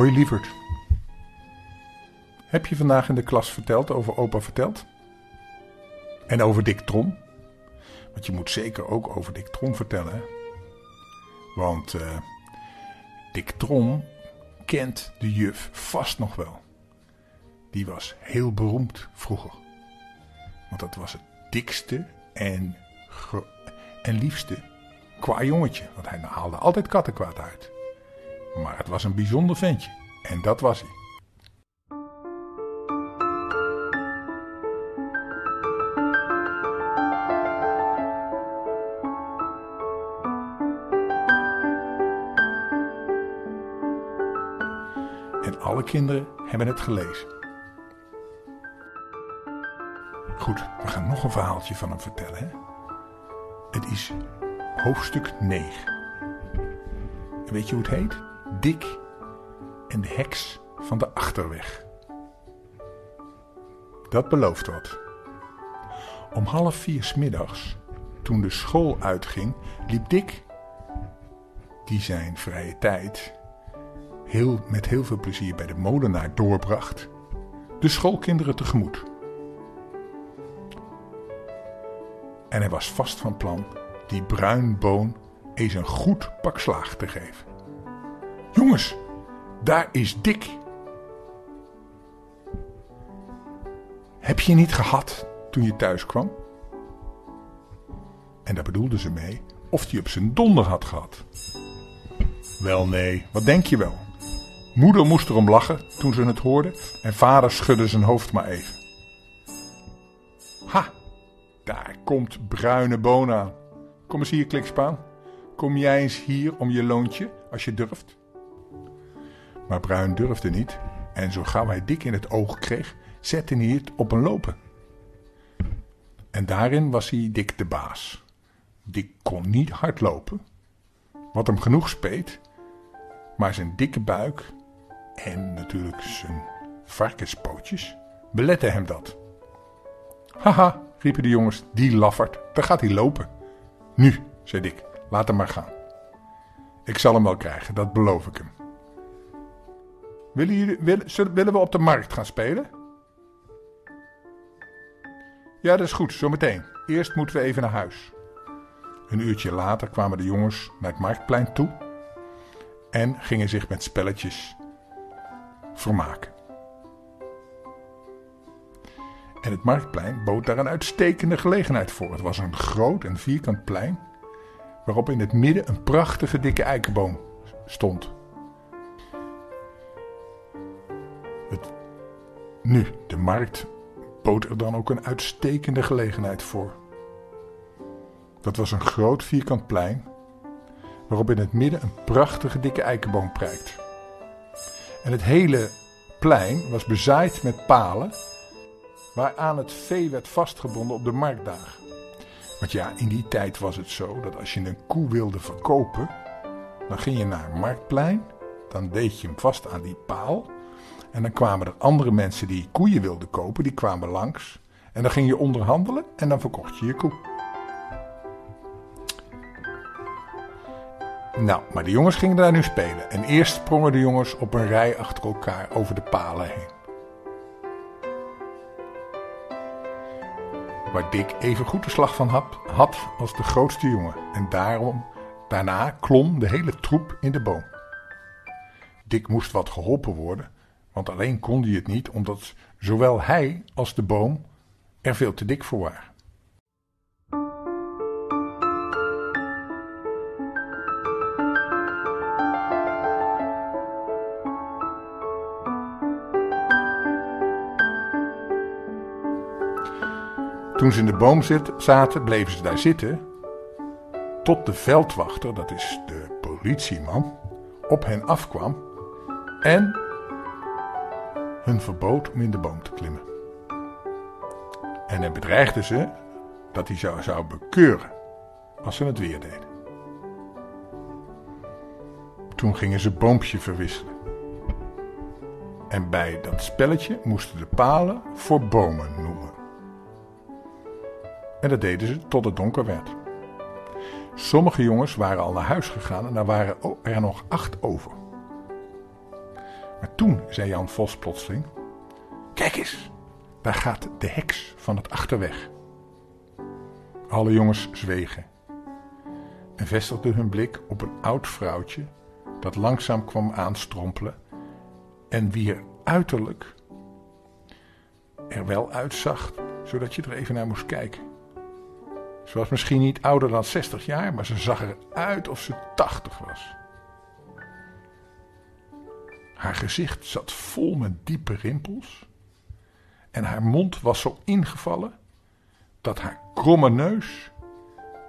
Hoi lieverd. Heb je vandaag in de klas verteld over opa verteld? En over Dick Trom? Want je moet zeker ook over Dick Trom vertellen. Want uh, Dick Trom kent de juf vast nog wel. Die was heel beroemd vroeger. Want dat was het dikste en, en liefste qua jongetje. Want hij haalde altijd kattenkwaad uit. Maar het was een bijzonder ventje. En dat was hij. En alle kinderen hebben het gelezen. Goed, we gaan nog een verhaaltje van hem vertellen. Hè? Het is hoofdstuk 9. En weet je hoe het heet? Dick en de heks van de achterweg. Dat belooft wat. Om half vier smiddags, toen de school uitging, liep Dick, die zijn vrije tijd heel, met heel veel plezier bij de molenaar doorbracht, de schoolkinderen tegemoet. En hij was vast van plan die bruinboon eens een goed pak slaag te geven. Jongens, daar is Dick. Heb je niet gehad toen je thuis kwam? En daar bedoelden ze mee of hij op zijn donder had gehad. Wel nee, wat denk je wel? Moeder moest erom lachen toen ze het hoorde en vader schudde zijn hoofd maar even. Ha, daar komt bruine boon aan. Kom eens hier, Klikspaan. Kom jij eens hier om je loontje, als je durft. Maar Bruin durfde niet en zo gauw hij dik in het oog kreeg, zette hij het op een lopen. En daarin was hij dik de baas. Dik kon niet hard lopen, wat hem genoeg speet, maar zijn dikke buik en natuurlijk zijn varkenspootjes beletten hem dat. Haha, riepen de jongens, die laffert, daar gaat hij lopen. Nu, zei Dick, laat hem maar gaan. Ik zal hem wel krijgen, dat beloof ik hem. Willen, we op de markt gaan spelen? Ja, dat is goed, zometeen. Eerst moeten we even naar huis. Een uurtje later kwamen de jongens naar het marktplein toe en gingen zich met spelletjes vermaken. En het marktplein bood daar een uitstekende gelegenheid voor. Het was een groot en vierkant plein waarop in het midden een prachtige dikke eikenboom stond. Het, nu, de markt bood er dan ook een uitstekende gelegenheid voor. Dat was een groot vierkant plein waarop in het midden een prachtige dikke eikenboom prijkt. En het hele plein was bezaaid met palen waaraan het vee werd vastgebonden op de marktdagen. Want ja, in die tijd was het zo dat als je een koe wilde verkopen, dan ging je naar een marktplein, dan deed je hem vast aan die paal. En dan kwamen er andere mensen die koeien wilden kopen, die kwamen langs. En dan ging je onderhandelen en dan verkocht je je koe. Nou, maar de jongens gingen daar nu spelen. En eerst sprongen de jongens op een rij achter elkaar over de palen heen. waar Dick even goed de slag van had als de grootste jongen. En daarom, daarna klom de hele troep in de boom. Dick moest wat geholpen worden, want alleen kon hij het niet, omdat zowel hij als de boom er veel te dik voor waren. Toen ze in de boom zaten, bleven ze daar zitten. Tot de veldwachter, dat is de politieman, op hen afkwam en hun verbood om in de boom te klimmen. En hij bedreigde ze dat hij zou, zou bekeuren als ze het weer deden. Toen gingen ze boompje verwisselen. En bij dat spelletje moesten de palen voor bomen noemen. En dat deden ze tot het donker werd. Sommige jongens waren al naar huis gegaan en er waren er nog acht over. Maar toen zei Jan Vos plotseling: Kijk eens, daar gaat de heks van het achterweg. Alle jongens zwegen en vestigden hun blik op een oud vrouwtje dat langzaam kwam aanstrompelen en wier uiterlijk er wel uitzag, zodat je er even naar moest kijken. Ze was misschien niet ouder dan 60 jaar, maar ze zag eruit of ze 80 was. Haar gezicht zat vol met diepe rimpels en haar mond was zo ingevallen dat haar kromme neus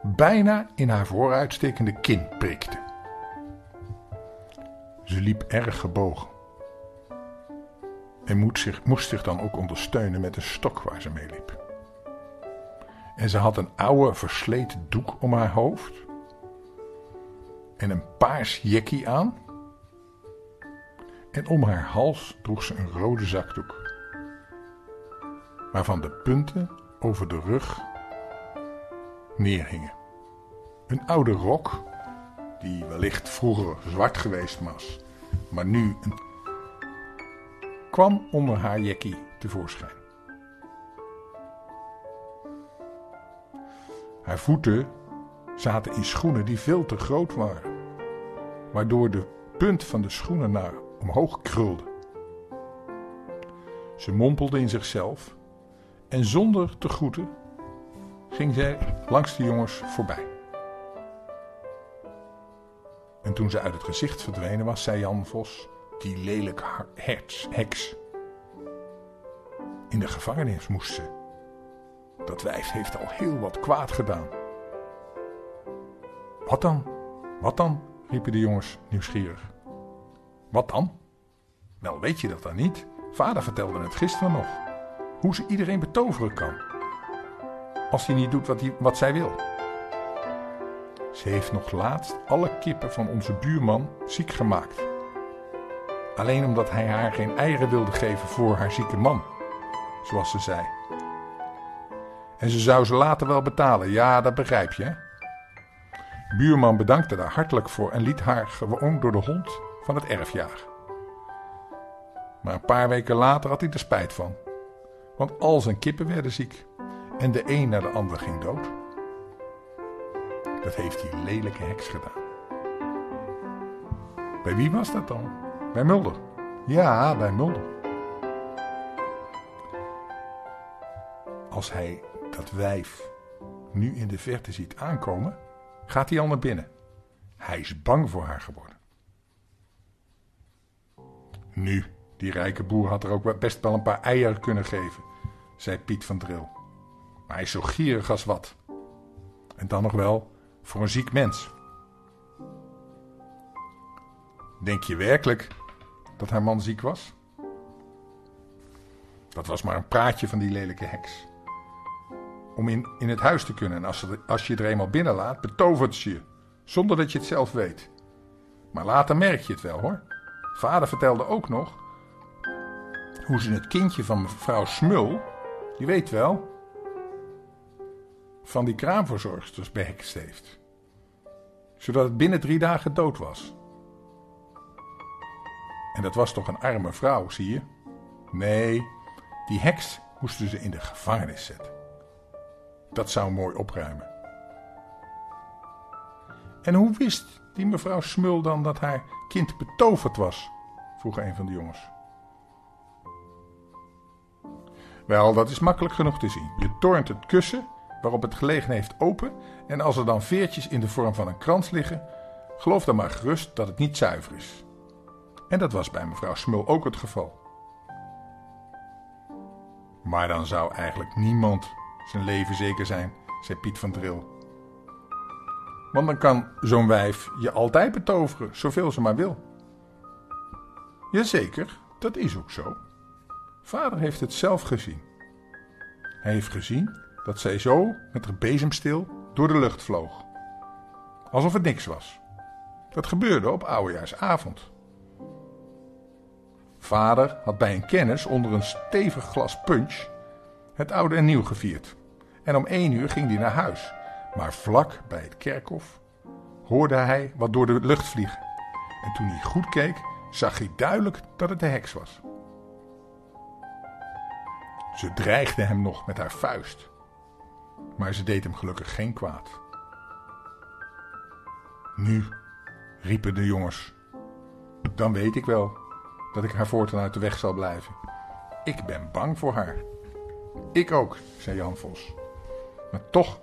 bijna in haar vooruitstekende kin prikte. Ze liep erg gebogen en moest zich, moest zich dan ook ondersteunen met een stok waar ze mee liep. En ze had een oude versleten doek om haar hoofd en een paars jekkie aan. En om haar hals droeg ze een rode zakdoek, waarvan de punten over de rug neerhingen. Een oude rok, die wellicht vroeger zwart geweest was, maar nu een... kwam onder haar jekkie tevoorschijn. Haar voeten zaten in schoenen die veel te groot waren, waardoor de punt van de schoenen naar omhoog krulde. Ze mompelde in zichzelf en zonder te groeten ging zij langs de jongens voorbij. En toen ze uit het gezicht verdwenen was, zei Jan Vos, die lelijk heks, heks. In de gevangenis moest ze. Dat wijf heeft al heel wat kwaad gedaan. Wat dan? Wat dan? riepen de jongens nieuwsgierig. Wat dan? Wel, weet je dat dan niet? Vader vertelde het gisteren nog. Hoe ze iedereen betoveren kan. Als hij niet doet wat, hij, wat zij wil. Ze heeft nog laatst alle kippen van onze buurman ziek gemaakt. Alleen omdat hij haar geen eieren wilde geven voor haar zieke man, zoals ze zei. En ze zou ze later wel betalen, ja, dat begrijp je. Buurman bedankte daar hartelijk voor en liet haar gewoon door de hond van het erf jagen. Maar een paar weken later had hij er spijt van. Want al zijn kippen werden ziek en de een naar de ander ging dood. Dat heeft die lelijke heks gedaan. Bij wie was dat dan? Bij Mulder. Ja, bij Mulder. Als hij dat wijf nu in de verte ziet aankomen, gaat hij al naar binnen. Hij is bang voor haar geworden. Nu, die rijke boer had er ook best wel een paar eieren kunnen geven, zei Piet van Dril. Maar hij is zo gierig als wat. En dan nog wel voor een ziek mens. Denk je werkelijk dat haar man ziek was? Dat was maar een praatje van die lelijke heks. Om in, in het huis te kunnen. En als, als je er eenmaal binnenlaat, betovert ze je. Zonder dat je het zelf weet. Maar later merk je het wel hoor. Vader vertelde ook nog hoe ze het kindje van mevrouw Smul, je weet wel, van die kraamverzorgsters behekst heeft. Zodat het binnen drie dagen dood was. En dat was toch een arme vrouw, zie je? Nee, die heks moesten ze in de gevangenis zetten. Dat zou mooi opruimen. En hoe wist die mevrouw Smul dan dat haar kind betoverd was? vroeg een van de jongens. Wel, dat is makkelijk genoeg te zien. Je tornt het kussen waarop het gelegen heeft open en als er dan veertjes in de vorm van een krans liggen, geloof dan maar gerust dat het niet zuiver is. En dat was bij mevrouw Smul ook het geval. Maar dan zou eigenlijk niemand zijn leven zeker zijn, zei Piet van Dril. Want dan kan zo'n wijf je altijd betoveren, zoveel ze maar wil. Jazeker, dat is ook zo. Vader heeft het zelf gezien. Hij heeft gezien dat zij zo met haar bezemstil door de lucht vloog. Alsof het niks was. Dat gebeurde op oudejaarsavond. Vader had bij een kennis onder een stevig glas punch het oude en nieuw gevierd. En om één uur ging hij naar huis. Maar vlak bij het kerkhof hoorde hij wat door de lucht vliegen. En toen hij goed keek, zag hij duidelijk dat het de heks was. Ze dreigde hem nog met haar vuist, maar ze deed hem gelukkig geen kwaad. Nu, riepen de jongens, dan weet ik wel dat ik haar voortaan uit de weg zal blijven. Ik ben bang voor haar. Ik ook, zei Jan Vos. Maar toch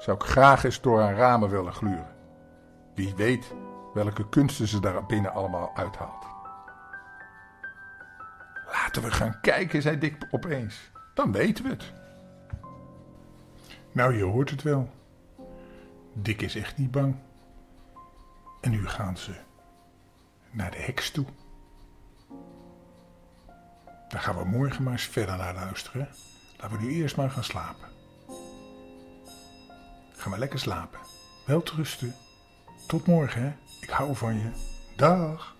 zou ik graag eens door haar ramen willen gluren. Wie weet welke kunsten ze daar binnen allemaal uithaalt. Laten we gaan kijken, zei Dick opeens. Dan weten we het. Nou, je hoort het wel. Dick is echt niet bang. En nu gaan ze naar de heks toe. Daar gaan we morgen maar eens verder naar luisteren. Laten we nu eerst maar gaan slapen. Ga maar lekker slapen. Wel rusten. Tot morgen, hè. Ik hou van je. Dag.